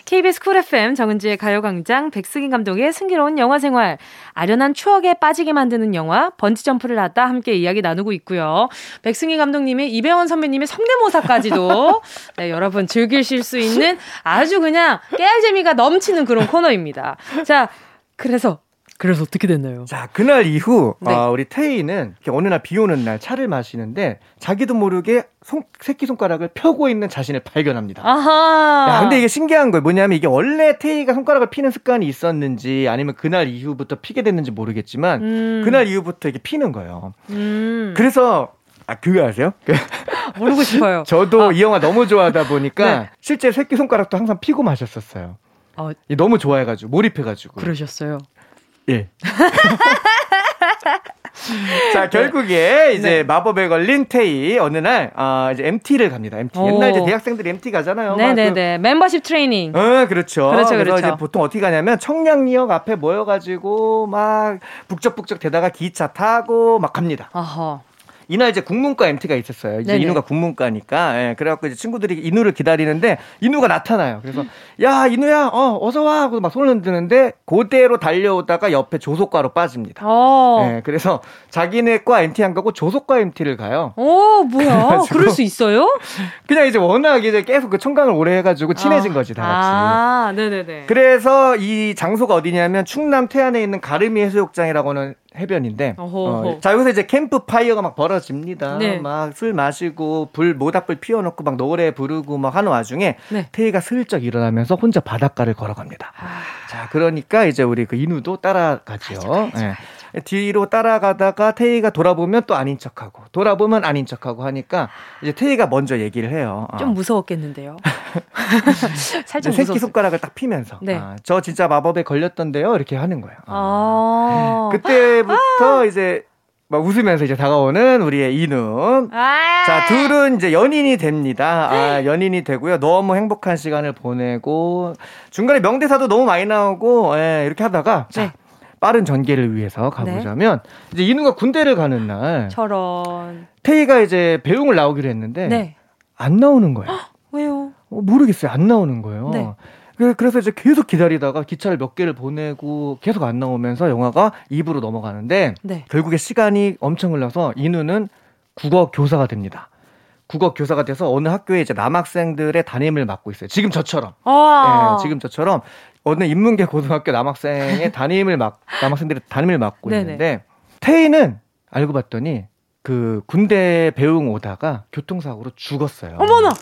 [SPEAKER 1] KBS Cool FM 정은지의 가요광장 백승기 감독의 승기로운 영화 생활 아련한 추억에 빠지게 만드는 영화 번지점프를 하다 함께 이야기 나누고 있고요. 백승기 감독님의 이병헌 선배님의 성대모사까지도 네, 여러분 즐기실 수 있는 아주 그냥 깨알 재미가 넘치는 그런 코너입니다. 자, 그래서 그래서 어떻게 됐나요?
[SPEAKER 3] 자, 그날 이후 네. 어, 우리 태희는 어느 날 비 오는 날 차를 마시는데 자기도 모르게 손, 새끼 손가락을 펴고 있는 자신을 발견합니다.
[SPEAKER 1] 아하.
[SPEAKER 3] 야, 근데 이게 신기한 거예요. 뭐냐면 이게 원래 태희가 손가락을 피는 습관이 있었는지 아니면 그날 이후부터 피게 됐는지 모르겠지만 음. 그날 이후부터 이게 피는 거예요. 음. 그래서 아, 그거 아세요?
[SPEAKER 1] 모르고 싶어요.
[SPEAKER 3] 저도 아. 이 영화 너무 좋아하다 보니까 네. 실제 새끼 손가락도 항상 피고 마셨었어요. 어. 너무 좋아해가지고 몰입해가지고.
[SPEAKER 1] 그러셨어요.
[SPEAKER 3] 예. 자, 결국에 이제 네. 마법에 걸린 테이 어느 날 어, 이제 MT를 갑니다. MT. 오. 옛날 이제 대학생들이 MT 가잖아요.
[SPEAKER 1] 네, 네, 네. 멤버십 트레이닝.
[SPEAKER 3] 어, 그렇죠. 그렇죠, 그래서 그렇죠. 이제 보통 어떻게 가냐면 청량리역 앞에 모여 가지고 막 북적북적 대다가 기차 타고 막 갑니다.
[SPEAKER 1] 어허.
[SPEAKER 3] 이날 이제 국문과 MT가 있었어요. 이제 네네. 인우가 국문과니까. 예, 그래갖고 이제 친구들이 인우를 기다리는데 인우가 나타나요. 그래서 야 인우야, 어 어서 와 하고 막 손을 흔드는데 그대로 달려오다가 옆에 조속과로 빠집니다.
[SPEAKER 1] 어.
[SPEAKER 3] 예, 그래서 자기네 과 MT 안 가고 조속과 MT를 가요.
[SPEAKER 1] 오 뭐야? 그럴 수 있어요?
[SPEAKER 3] 그냥 이제 워낙 이제 계속 그 청강을 오래 해가지고 친해진 아. 거지 다 같이.
[SPEAKER 1] 아, 네네네.
[SPEAKER 3] 그래서 이 장소가 어디냐면 충남 태안에 있는 갈음이 해수욕장이라고는 해변인데 어, 자 여기서 이제 캠프 파이어가 막 벌어집니다. 네. 막 술 마시고 불 모닥불 피워놓고 막 노래 부르고 막 하는 와중에 네. 태희가 슬쩍 일어나면서 혼자 바닷가를 걸어갑니다. 아. 자 그러니까 이제 우리 그 인우도 따라가죠. 가죠, 가죠, 네. 뒤로 따라가다가 태희가 돌아보면 또 아닌 척하고 돌아보면 아닌 척하고 하니까 이제 태희가 먼저 얘기를 해요.
[SPEAKER 1] 좀 어. 무서웠겠는데요. 살짝
[SPEAKER 3] 새끼 손가락을 딱 피면서 네. 아, 저 진짜 마법에 걸렸던데요 이렇게 하는 거예요.
[SPEAKER 1] 아~
[SPEAKER 3] 그때 부터 아~ 이제 막 웃으면서 이제 다가오는 우리의 이눈. 아~ 자, 둘은 이제 연인이 됩니다. 아, 연인이 되고요. 너무 행복한 시간을 보내고 중간에 명대사도 너무 많이 나오고 예, 이렇게 하다가 자, 네. 빠른 전개를 위해서 가보자면 네. 이제 이누가 군대를 가는 날
[SPEAKER 1] 저런
[SPEAKER 3] 태희가 이제 배웅을 나오기로 했는데 네. 안 나오는 거예요.
[SPEAKER 1] 왜요?
[SPEAKER 3] 어, 모르겠어요. 안 나오는 거예요. 네. 그래서 이제 계속 기다리다가 기차를 몇 개를 보내고 계속 안 나오면서 영화가 2부로 넘어가는데 네. 결국에 시간이 엄청 흘러서 인우는 국어 교사가 됩니다. 국어 교사가 돼서 어느 학교에 이제 남학생들의 담임을 맡고 있어요. 지금 저처럼. 네, 지금 저처럼 어느 인문계 고등학교 남학생의 담임을 맡 남학생들의 담임을 맡고 네네. 있는데 태희는 알고 봤더니 그 군대 배웅 오다가 교통사고로 죽었어요.
[SPEAKER 1] 어머나.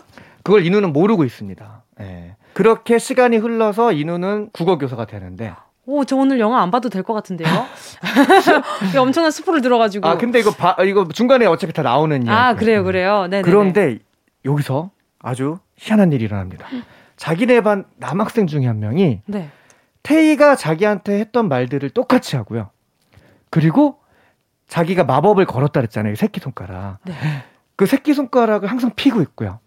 [SPEAKER 3] 그걸 인우는 모르고 있습니다. 네. 그렇게 시간이 흘러서 인우는 국어 교사가 되는데
[SPEAKER 1] 오, 저 오늘 영화 안 봐도 될 것 같은데요? 엄청난 스포를 들어가지고.
[SPEAKER 3] 아, 근데 이거 바, 이거 중간에 어차피 다 나오는 이야기.
[SPEAKER 1] 아, 그래요, 그래요. 네.
[SPEAKER 3] 그런데 여기서 아주 희한한 일이 일어납니다. 자기네 반 남학생 중에 한 명이 네. 태희가 자기한테 했던 말들을 똑같이 하고요. 그리고 자기가 마법을 걸었다 그랬잖아요. 새끼 손가락. 네. 그 새끼 손가락을 항상 피고 있고요.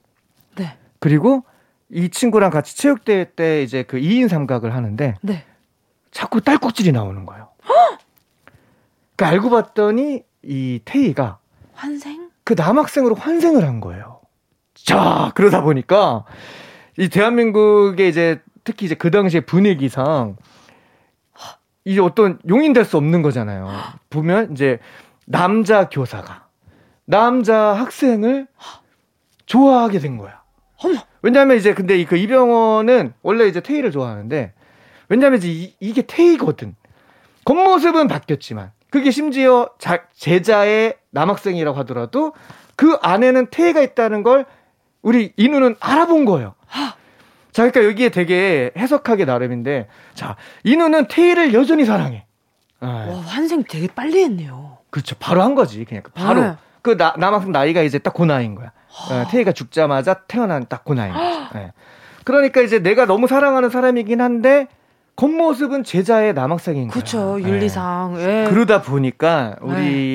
[SPEAKER 3] 네. 그리고 이 친구랑 같이 체육대회 때 이제 그 2인 삼각을 하는데 네. 자꾸 딸꾹질이 나오는 거예요. 그 알고 봤더니 이 태희가
[SPEAKER 1] 환생?
[SPEAKER 3] 그 남학생으로 환생을 한 거예요. 자, 그러다 보니까 이 대한민국의 이제 특히 이제 그 당시의 분위기상 이제 어떤 용인될 수 없는 거잖아요. 보면 이제 남자 교사가 남자 학생을 좋아하게 된 거야. 어머. 왜냐하면 이제 근데 그 이병헌은 원래 이제 태희를 좋아하는데 왜냐하면 이제 이, 이게 태희거든. 겉모습은 바뀌었지만 그게 심지어 자, 제자의 남학생이라고 하더라도 그 안에는 태희가 있다는 걸 우리 인우는 알아본 거예요. 자, 그러니까 여기에 되게 해석하기 나름인데, 자, 인우는 태희를 여전히 사랑해.
[SPEAKER 1] 네. 와, 환생 되게 빨리 했네요.
[SPEAKER 3] 그렇죠. 바로 한 거지. 그냥 바로. 네. 그 나, 남학생 나이가 이제 딱 그 나이인 거야. 네, 태희가 죽자마자 태어난 딱 그 나이인 거죠. 네. 그러니까 이제 내가 너무 사랑하는 사람이긴 한데, 겉모습은 제자의 남학생인 거야.
[SPEAKER 1] 그렇죠. 윤리상.
[SPEAKER 3] 네. 그러다 보니까 우리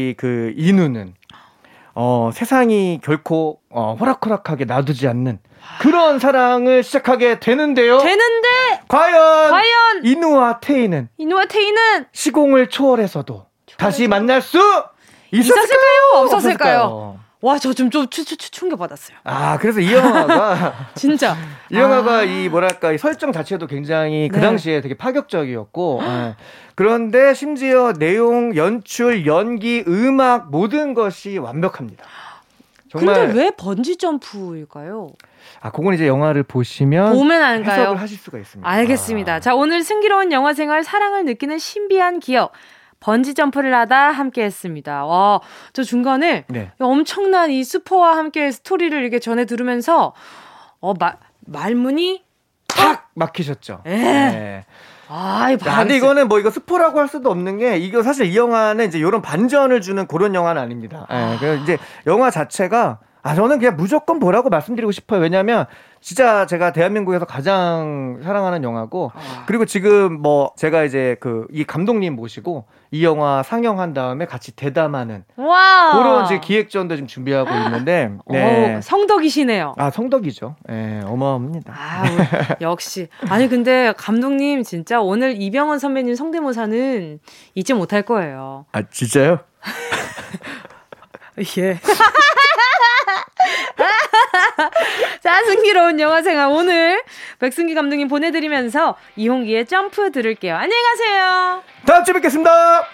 [SPEAKER 3] 네. 그 인우는 어, 세상이 결코 어, 호락호락하게 놔두지 않는 그런 사랑을 시작하게 되는데요.
[SPEAKER 1] 되는데
[SPEAKER 3] 과연 과연 이누와 테이는
[SPEAKER 1] 이누와 테이는
[SPEAKER 3] 시공을 초월해서도 초월해서. 다시 만날 수? 있었을까요?
[SPEAKER 1] 없었을까요? 와, 저 좀좀 충격 받았어요.
[SPEAKER 3] 아, 그래서 이 영화가
[SPEAKER 1] 진짜
[SPEAKER 3] 이 영화가 아. 이 뭐랄까 이 설정 자체도 굉장히 그 네. 당시에 되게 파격적이었고 네. 그런데 심지어 내용, 연출, 연기, 음악 모든 것이 완벽합니다.
[SPEAKER 1] 정말 근데 왜 번지 점프일까요?
[SPEAKER 3] 아, 그건 이제 영화를 보시면 보면 알까요? 해석을 하실 수가 있습니다.
[SPEAKER 1] 알겠습니다. 아. 자, 오늘 승기로운 영화 생활 사랑을 느끼는 신비한 기억 번지 점프를 하다 함께 했습니다. 와, 저 중간에 네. 엄청난 이 스포와 함께 스토리를 이렇게 전해 들으면서 어, 마, 말문이
[SPEAKER 3] 탁 막히셨죠.
[SPEAKER 1] 예. 네.
[SPEAKER 3] 아, 이 근데 이거는 뭐 이거 스포라고 할 수도 없는 게 이거 사실 이 영화는 이제 이런 반전을 주는 그런 영화는 아닙니다. 예. 네, 그래서 이제 영화 자체가 아, 저는 그냥 무조건 보라고 말씀드리고 싶어요. 왜냐면 진짜 제가 대한민국에서 가장 사랑하는 영화고 아. 그리고 지금 뭐 제가 이제 그 이 감독님 모시고 이 영화 상영한 다음에 같이 대담하는 와 그런 이제 기획전도 지금 준비하고 있는데
[SPEAKER 1] 네. 오, 성덕이시네요.
[SPEAKER 3] 아 성덕이죠. 예, 네, 어마어마합니다. 아,
[SPEAKER 1] 역시 아니 근데 감독님 진짜 오늘 이병헌 선배님 성대모사는 잊지 못할 거예요.
[SPEAKER 3] 아 진짜요?
[SPEAKER 1] 예. 자, 승기로운 영화 생활 오늘 백승기 감독님 보내드리면서 이홍기의 점프 들을게요. 안녕히 가세요.
[SPEAKER 3] 다음 주에 뵙겠습니다.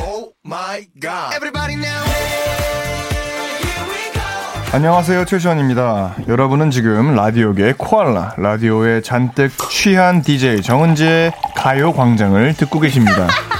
[SPEAKER 4] oh 안녕하세요 최시원입니다. 여러분은 지금 라디오계 코알라 라디오에 잔뜩 취한 DJ 정은지의 가요광장을 듣고 계십니다.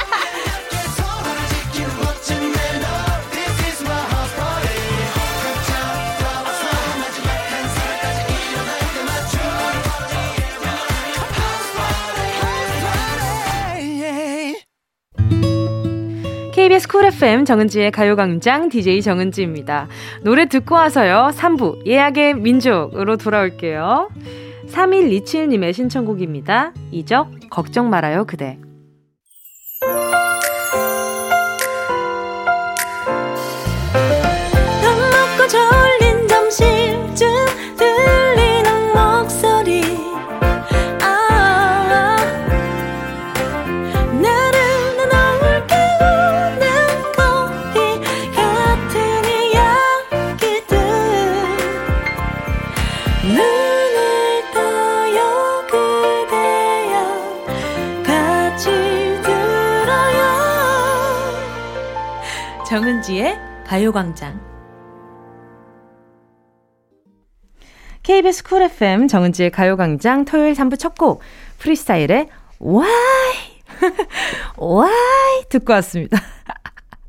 [SPEAKER 1] FM 정은지의 가요광장 DJ 정은지입니다. 노래 듣고 와서요. 3부 예약의 민족으로 돌아올게요. 3127님의 신청곡입니다. 이적 걱정 말아요 그대.
[SPEAKER 5] 정은지의 가요광장
[SPEAKER 1] KBS Cool FM 정은지의 가요광장 토요일 3부 첫 곡 프리스타일의 Y Y 듣고 왔습니다.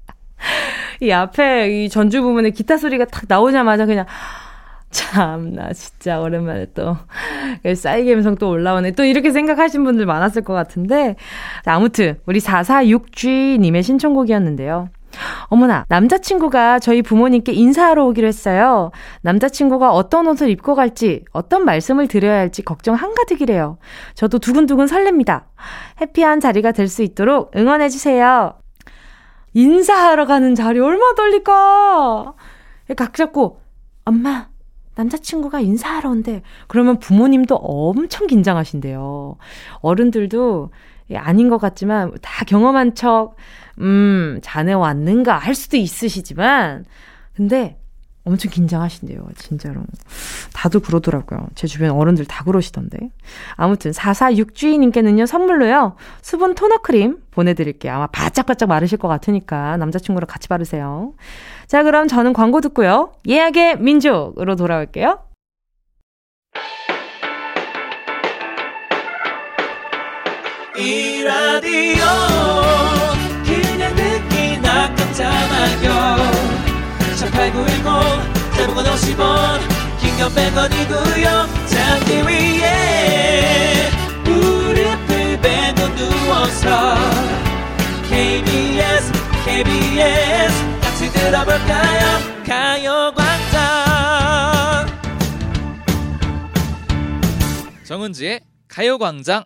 [SPEAKER 1] 이 앞에 이 전주 부분에 기타 소리가 탁 나오자마자 그냥 참나 진짜 오랜만에 또 싸이 감성 또 올라오네. 또 이렇게 생각하신 분들 많았을 것 같은데 자, 아무튼 우리 446G님의 신청곡이었는데요. 어머나, 남자친구가 저희 부모님께 인사하러 오기로 했어요. 남자친구가 어떤 옷을 입고 갈지, 어떤 말씀을 드려야 할지 걱정 한가득이래요. 저도 두근두근 설렙니다. 해피한 자리가 될 수 있도록 응원해주세요. 인사하러 가는 자리 얼마나 떨릴까? 각 잡고, 엄마, 남자친구가 인사하러 온대. 그러면 부모님도 엄청 긴장하신대요. 어른들도 아닌 것 같지만 다 경험한 척, 음, 자네 왔는가 할 수도 있으시지만, 근데 엄청 긴장하신대요, 진짜로. 다들 그러더라고요. 제 주변 어른들 다 그러시던데. 아무튼, 446주인님께는요, 선물로요, 수분 토너 크림 보내드릴게요. 아마 바짝바짝 마르실 것 같으니까 남자친구랑 같이 바르세요. 자, 그럼 저는 광고 듣고요. 예약의 민족으로 돌아올게요.
[SPEAKER 6] 이 라디오 깜짝마요. 18910 대목원 50원 긴건 100원이고요 잠기 위에 무릎을 베고 누워서 KBS KBS 같이 들어볼까요? 가요광장.
[SPEAKER 2] 정은지의 가요광장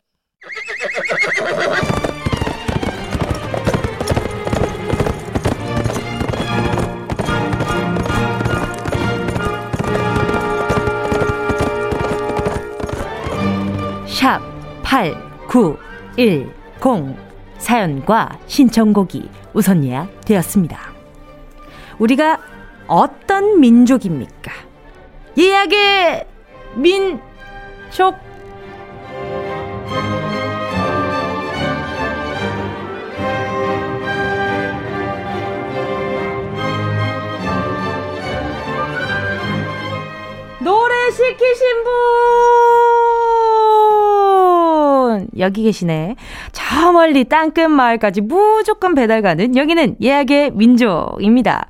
[SPEAKER 1] 샵 8910 사연과 신청곡이 우선 예약되었습니다. 우리가 어떤 민족입니까? 예약의 민족 노래 시키신 분 여기 계시네. 저 멀리 땅끝 마을까지 무조건 배달 가는 여기는 예약의 민족입니다.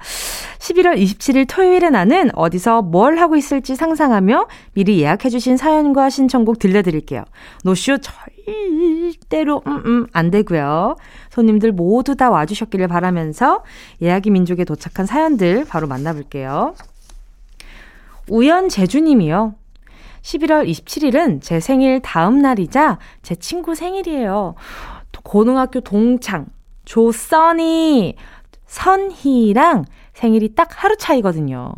[SPEAKER 1] 11월 27일 토요일에 나는 어디서 뭘 하고 있을지 상상하며 미리 예약해주신 사연과 신청곡 들려드릴게요. 노쇼 절대로, 음, 음, 안 되고요. 손님들 모두 다 와주셨기를 바라면서 예약의 민족에 도착한 사연들 바로 만나볼게요. 우연 제주님이요. 11월 27일은 제 생일 다음 날이자 제 친구 생일이에요. 고등학교 동창 조써니 선희랑 생일이 딱 하루 차이거든요.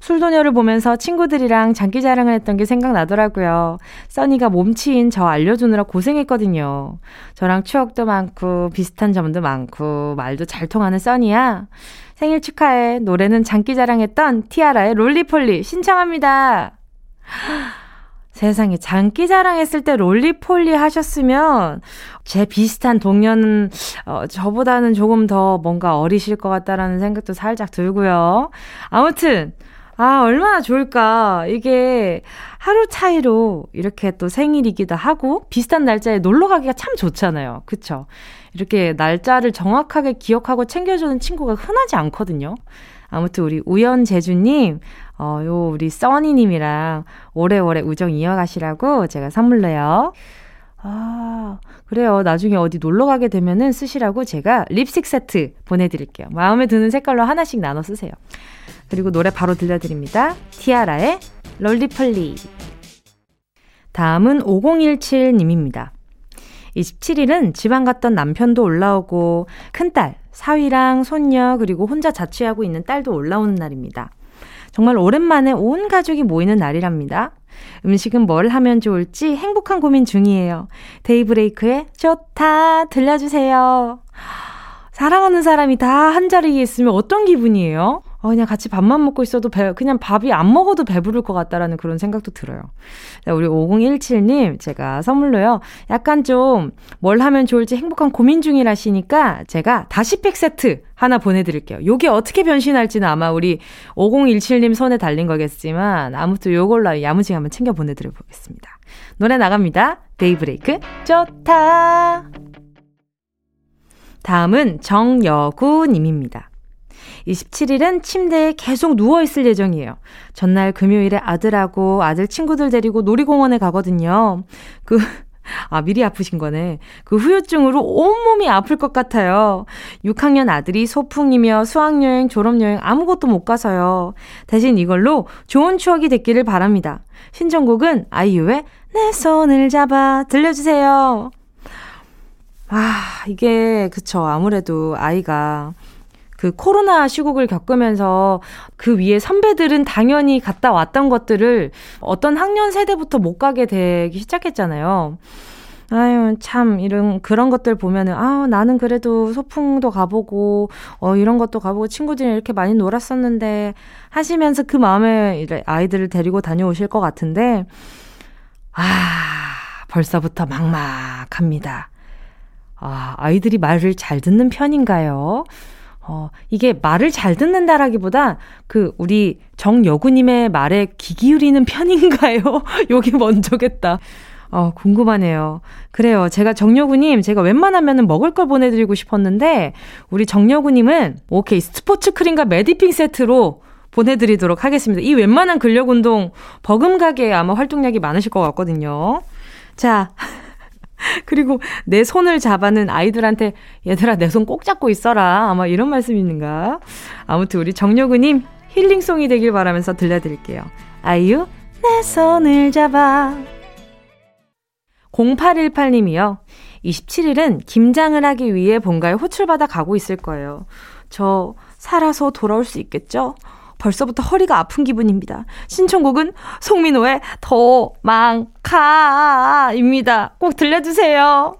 [SPEAKER 1] 술도녀를 보면서 친구들이랑 장기 자랑을 했던 게 생각나더라고요. 써니가 몸치인 저 알려주느라 고생했거든요. 저랑 추억도 많고 비슷한 점도 많고 말도 잘 통하는 써니야. 생일 축하해. 노래는 장기 자랑했던 티아라의 롤리폴리 신청합니다. 세상에 장기 자랑했을 때 롤리폴리 하셨으면 제 비슷한 동료는 어, 저보다는 조금 더 뭔가 어리실 것 같다라는 생각도 살짝 들고요. 아무튼 아 얼마나 좋을까 이게 하루 차이로 이렇게 또 생일이기도 하고 비슷한 날짜에 놀러 가기가 참 좋잖아요. 그쵸? 이렇게 날짜를 정확하게 기억하고 챙겨주는 친구가 흔하지 않거든요. 아무튼 우리 우연재주님, 어, 요, 우리 써니님이랑 오래오래 우정 이어가시라고 제가 선물로요. 아, 그래요. 나중에 어디 놀러 가게 되면은 쓰시라고 제가 립스틱 세트 보내드릴게요. 마음에 드는 색깔로 하나씩 나눠 쓰세요. 그리고 노래 바로 들려드립니다. 티아라의 롤리폴리. 다음은 5017님입니다. 27일은 지방 갔던 남편도 올라오고 큰딸, 사위랑 손녀 그리고 혼자 자취하고 있는 딸도 올라오는 날입니다. 정말 오랜만에 온 가족이 모이는 날이랍니다. 음식은 뭘 하면 좋을지 행복한 고민 중이에요. 데이브레이크의 좋다 들려주세요. 사랑하는 사람이 다 한 자리에 있으면 어떤 기분이에요? 어, 그냥 같이 밥만 먹고 있어도 배, 그냥 밥이 안 먹어도 배부를 것 같다라는 그런 생각도 들어요. 우리 5017님, 제가 선물로요. 약간 좀 뭘 하면 좋을지 행복한 고민 중이라시니까 제가 다시 팩 세트 하나 보내드릴게요. 요게 어떻게 변신할지는 아마 우리 5017님 손에 달린 거겠지만 아무튼 요걸로 야무지게 한번 챙겨 보내드려 보겠습니다. 노래 나갑니다. 데이브레이크 좋다. 다음은 정여구님입니다. 27일은 침대에 계속 누워있을 예정이에요. 전날 금요일에 아들하고 아들 친구들 데리고 놀이공원에 가거든요. 그, 아, 미리 아프신 거네. 그 후유증으로 온몸이 아플 것 같아요. 6학년 아들이 소풍이며 수학여행, 졸업여행 아무것도 못 가서요. 대신 이걸로 좋은 추억이 됐기를 바랍니다. 신청곡은 아이유의 내 손을 잡아 들려주세요. 아, 이게, 그쵸. 아무래도 아이가 그 코로나 시국을 겪으면서 그 위에 선배들은 당연히 갔다 왔던 것들을 어떤 학년 세대부터 못 가게 되기 시작했잖아요. 아유, 참, 이런, 그런 것들 보면은, 아, 나는 그래도 소풍도 가보고, 어, 이런 것도 가보고, 친구들이 이렇게 많이 놀았었는데, 하시면서 그 마음에 아이들을 데리고 다녀오실 것 같은데, 아, 벌써부터 막막합니다. 아, 아이들이 말을 잘 듣는 편인가요? 어, 이게 말을 잘 듣는다라기보다 그 우리 정여구님의 말에 귀 기울이는 편인가요? 요게 먼저겠다. 어, 궁금하네요. 그래요. 제가 정여구님, 제가 웬만하면 먹을 걸 보내드리고 싶었는데, 우리 정여구님은, 오케이, 스포츠 크림과 메디핑 세트로 보내드리도록 하겠습니다. 이 웬만한 근력 운동, 버금가게 아마 활동량이 많으실 것 같거든요. 자, 그리고 내 손을 잡아는 아이들한테 얘들아 내 손 꼭 잡고 있어라. 아마 이런 말씀인가? 아무튼 우리 정여구님 힐링송이 되길 바라면서 들려드릴게요. 아이유 내 손을 잡아 0818님이요. 27일은 김장을 하기 위해 본가에 호출받아 가고 있을 거예요. 저 살아서 돌아올 수 있겠죠? 벌써부터 허리가 아픈 기분입니다. 신청곡은 송민호의 도망가입니다. 꼭 들려주세요.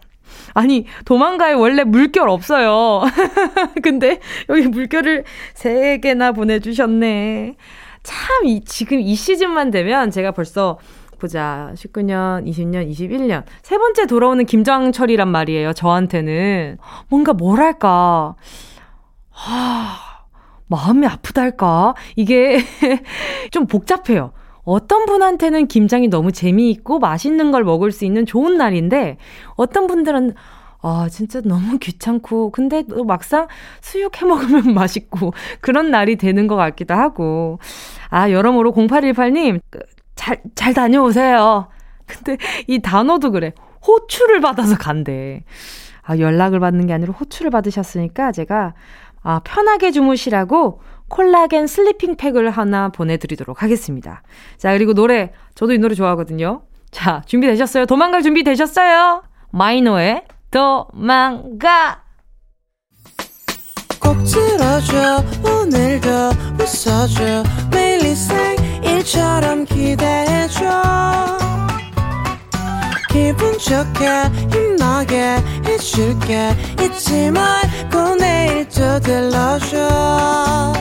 [SPEAKER 1] 아니, 도망가에 원래 물결 없어요. 근데 여기 물결을 3개나 보내주셨네. 참, 이, 지금 이 시즌만 되면 제가 벌써 보자. 19년, 20년, 21년. 세 번째 돌아오는 김장철이란 말이에요. 저한테는. 뭔가 뭐랄까. 하, 마음이 아프달까? 이게 좀 복잡해요. 어떤 분한테는 김장이 너무 재미있고 맛있는 걸 먹을 수 있는 좋은 날인데, 어떤 분들은, 아, 진짜 너무 귀찮고, 근데 또 막상 수육 해 먹으면 맛있고, 그런 날이 되는 것 같기도 하고. 아, 여러모로 0818님, 그, 잘, 잘 다녀오세요. 근데 이 단어도 그래. 호출을 받아서 간대. 아, 연락을 받는 게 아니라 호출을 받으셨으니까 제가 아, 편하게 주무시라고 콜라겐 sleeping 팩을 하나 보내드리도록 하겠습니다. 자, 그리고 노래. 저도 이 노래 좋아하거든요. 자, 준비되셨어요? 도망갈 준비 되셨어요? 마이노의 도망가! 꼭 들어줘, 오늘도 웃어줘, 매일 일처럼 기대해줘. 기분 좋게 힘나게 해줄게 잊지 말고 내일 또 들러줘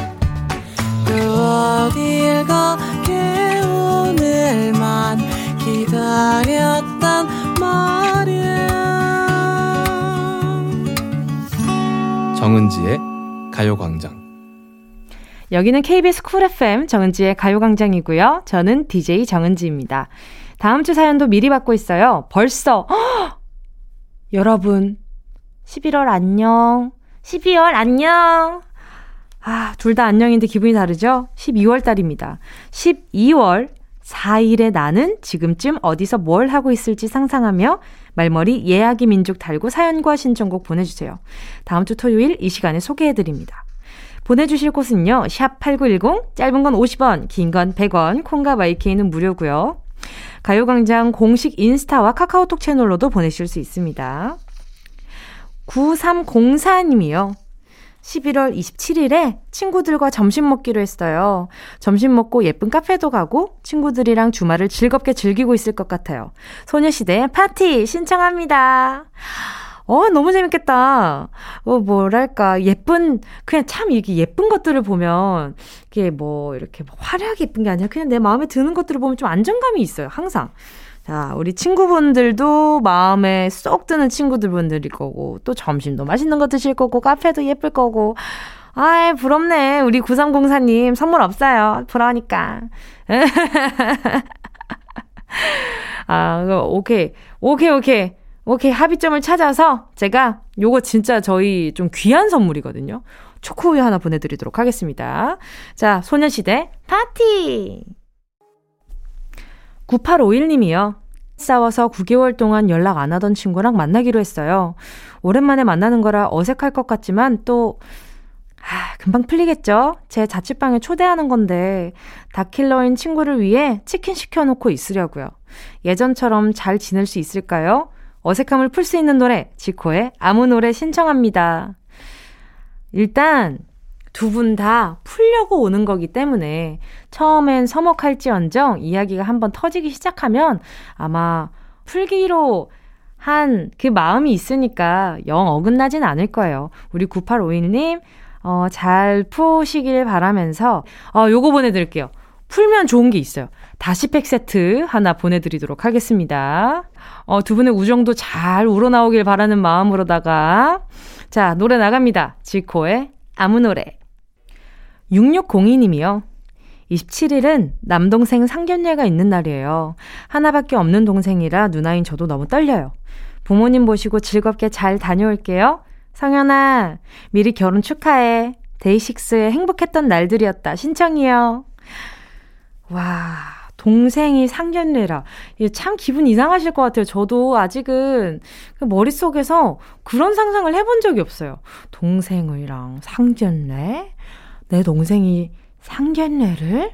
[SPEAKER 1] 또 어딜 가게 오늘만 기다렸단 말이야
[SPEAKER 2] 정은지의 가요광장
[SPEAKER 1] 여기는 KBS 쿨 FM 정은지의 가요광장이고요. 저는 DJ 정은지입니다. 다음 주 사연도 미리 받고 있어요. 벌써 허! 여러분 11월 안녕. 12월 안녕. 아, 둘 다 안녕인데 기분이 다르죠? 12월 달입니다. 12월 4일에 나는 지금쯤 어디서 뭘 하고 있을지 상상하며 말머리 예약이 민족 달고 사연과 신청곡 보내주세요. 다음 주 토요일 이 시간에 소개해드립니다. 보내주실 곳은요, 샵 8910, 짧은 건 50원, 긴 건 100원, 콩과 마이케이는 무료고요. 가요광장 공식 인스타와 카카오톡 채널로도 보내실 수 있습니다. 9304님이요. 11월 27일에 친구들과 점심 먹기로 했어요. 점심 먹고 예쁜 카페도 가고 친구들이랑 주말을 즐겁게 즐기고 있을 것 같아요. 소녀시대 파티 신청합니다. 어, 너무 재밌겠다. 어, 뭐랄까, 예쁜, 그냥 참 이게 예쁜 것들을 보면, 이게 뭐, 이렇게 뭐 화려하게 예쁜 게 아니라 그냥 내 마음에 드는 것들을 보면 좀 안정감이 있어요, 항상. 자, 우리 친구분들도 마음에 쏙 드는 친구들분들일 거고, 또 점심도 맛있는 거 드실 거고, 카페도 예쁠 거고. 아이, 부럽네. 우리 9304님, 선물 없어요. 부러우니까. 아, 오케이. 오케이, 오케이. 오케이. 합의점을 찾아서 제가 요거 진짜 저희 좀 귀한 선물이거든요. 초코우유 하나 보내드리도록 하겠습니다. 자, 소녀시대 파티! 9851님이요. 싸워서 9개월 동안 연락 안 하던 친구랑 만나기로 했어요. 오랜만에 만나는 거라 어색할 것 같지만 또, 아, 금방 풀리겠죠? 제 자취방에 초대하는 건데, 다킬러인 친구를 위해 치킨 시켜놓고 있으려고요. 예전처럼 잘 지낼 수 있을까요? 어색함을 풀 수 있는 노래, 지코의 아무 노래 신청합니다. 일단, 두 분 다 풀려고 오는 거기 때문에 처음엔 서먹할지언정 이야기가 한번 터지기 시작하면 아마 풀기로 한 그 마음이 있으니까 영 어긋나진 않을 거예요. 우리 9851님, 어, 잘 푸시길 바라면서, 어, 요거 보내드릴게요. 풀면 좋은 게 있어요. 다시 팩 세트 하나 보내드리도록 하겠습니다. 어, 두 분의 우정도 잘 우러나오길 바라는 마음으로다가. 자, 노래 나갑니다. 지코의 아무 노래. 6602님이요. 27일은 남동생 상견례가 있는 날이에요. 하나밖에 없는 동생이라 누나인 저도 너무 떨려요. 부모님 모시고 즐겁게 잘 다녀올게요. 성현아, 미리 결혼 축하해. 데이식스의 행복했던 날들이었다. 신청이요. 와, 동생이 상견례라. 참 기분 이상하실 것 같아요. 저도 아직은 그 머릿속에서 그런 상상을 해본 적이 없어요. 동생이랑 상견례? 내 동생이 상견례를?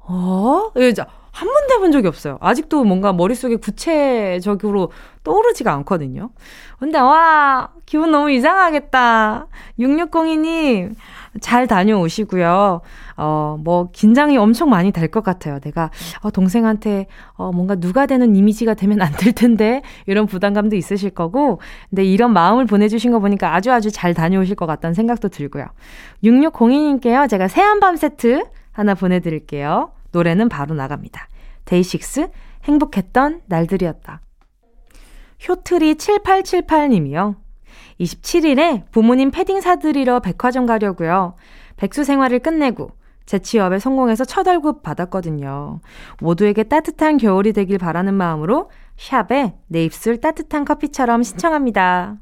[SPEAKER 1] 어? 이제 한 번도 해본 적이 없어요. 아직도 뭔가 머릿속에 구체적으로 떠오르지가 않거든요. 근데, 와, 기분 너무 이상하겠다. 6602님, 잘 다녀오시고요. 어, 뭐, 긴장이 엄청 많이 될 것 같아요. 내가, 어, 동생한테, 어, 뭔가 누가 되는 이미지가 되면 안 될 텐데, 이런 부담감도 있으실 거고, 근데 이런 마음을 보내주신 거 보니까 아주 아주 잘 다녀오실 것 같다는 생각도 들고요. 6602님께요. 제가 새한밤 세트 하나 보내드릴게요. 노래는 바로 나갑니다. 데이식스 행복했던 날들이었다. 효트리 7878님이요. 27일에 부모님 패딩 사드리러 백화점 가려고요. 백수 생활을 끝내고 재취업에 성공해서 첫 월급 받았거든요. 모두에게 따뜻한 겨울이 되길 바라는 마음으로 샵에 내 입술 따뜻한 커피처럼 신청합니다.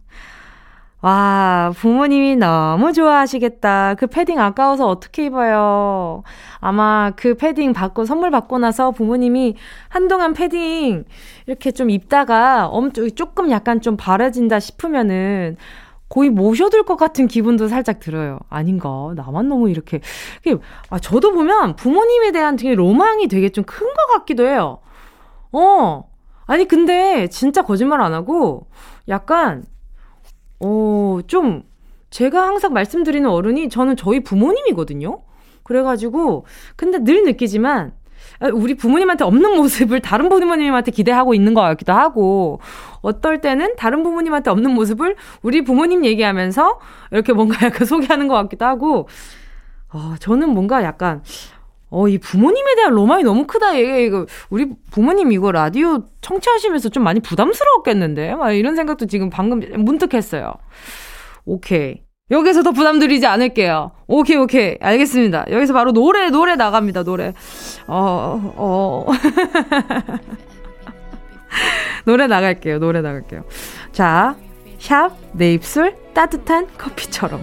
[SPEAKER 1] 와, 부모님이 너무 좋아하시겠다. 그 패딩 아까워서 어떻게 입어요? 아마 그 패딩 받고, 선물 받고 나서 부모님이 한동안 패딩 이렇게 좀 입다가 엄청, 조금 약간 좀 바라진다 싶으면은 거의 모셔둘 것 같은 기분도 살짝 들어요. 아닌가? 나만 너무 이렇게. 아, 저도 보면 부모님에 대한 되게 로망이 되게 좀 큰 것 같기도 해요. 어. 아니, 근데 진짜 거짓말 안 하고 약간 어, 좀, 제가 항상 말씀드리는 어른이 저는 저희 부모님이거든요? 그래가지고, 근데 늘 느끼지만, 아, 우리 부모님한테 없는 모습을 다른 부모님한테 기대하고 있는 것 같기도 하고, 어떨 때는 다른 부모님한테 없는 모습을 우리 부모님 얘기하면서 이렇게 뭔가 약간 소개하는 것 같기도 하고, 어, 저는 뭔가 약간, 어, 이 부모님에 대한 로망이 너무 크다. 얘 이거 우리 부모님 이거 라디오 청취하시면서 좀 많이 부담스러웠겠는데. 막 이런 생각도 지금 방금 문득 했어요. 오케이. 여기서 더 부담 드리지 않을게요. 오케이, 오케이. 알겠습니다. 여기서 바로 노래, 노래 나갑니다, 노래. 어, 어. 노래 나갈게요, 노래 나갈게요. 자, 샵, 내 입술, 따뜻한 커피처럼.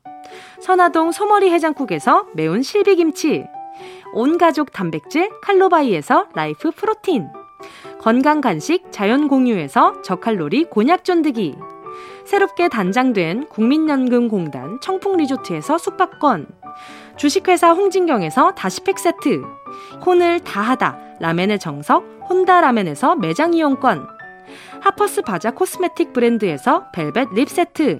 [SPEAKER 1] 선화동 소머리 해장국에서 매운 실비김치, 온 가족 단백질 칼로바이에서 라이프 프로틴, 건강 간식 자연 공유에서 저칼로리 곤약 쫀득이 새롭게 단장된 국민연금공단 청풍리조트에서 숙박권 주식회사 홍진경에서 다시팩 세트 혼을 다하다 라멘의 정석 혼다 라멘에서 매장 이용권 하퍼스 바자 코스메틱 브랜드에서 벨벳 lip 세트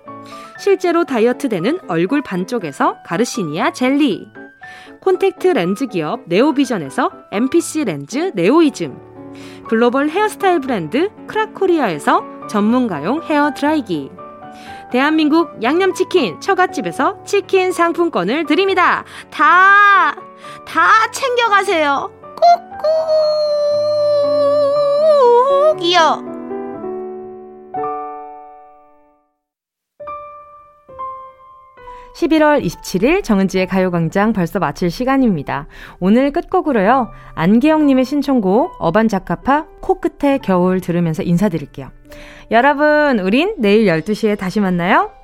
[SPEAKER 1] 실제로 다이어트 되는 얼굴 반쪽에서 가르시니아 젤리 콘택트 렌즈 기업 네오비전에서 MPC 렌즈 네오이즘 글로벌 헤어스타일 브랜드 크라코리아에서 전문가용 헤어 드라이기 대한민국 양념치킨 처갓집에서 치킨 상품권을 드립니다. 다, 다 챙겨가세요. 꾹꾹 이요. 11월 27일 정은지의 가요광장 벌써 마칠 시간입니다. 오늘 끝곡으로요. 안기영님의 신청곡 어반자카파 코끝의 겨울 들으면서 인사드릴게요. 여러분, 우린 내일 12시에 다시 만나요.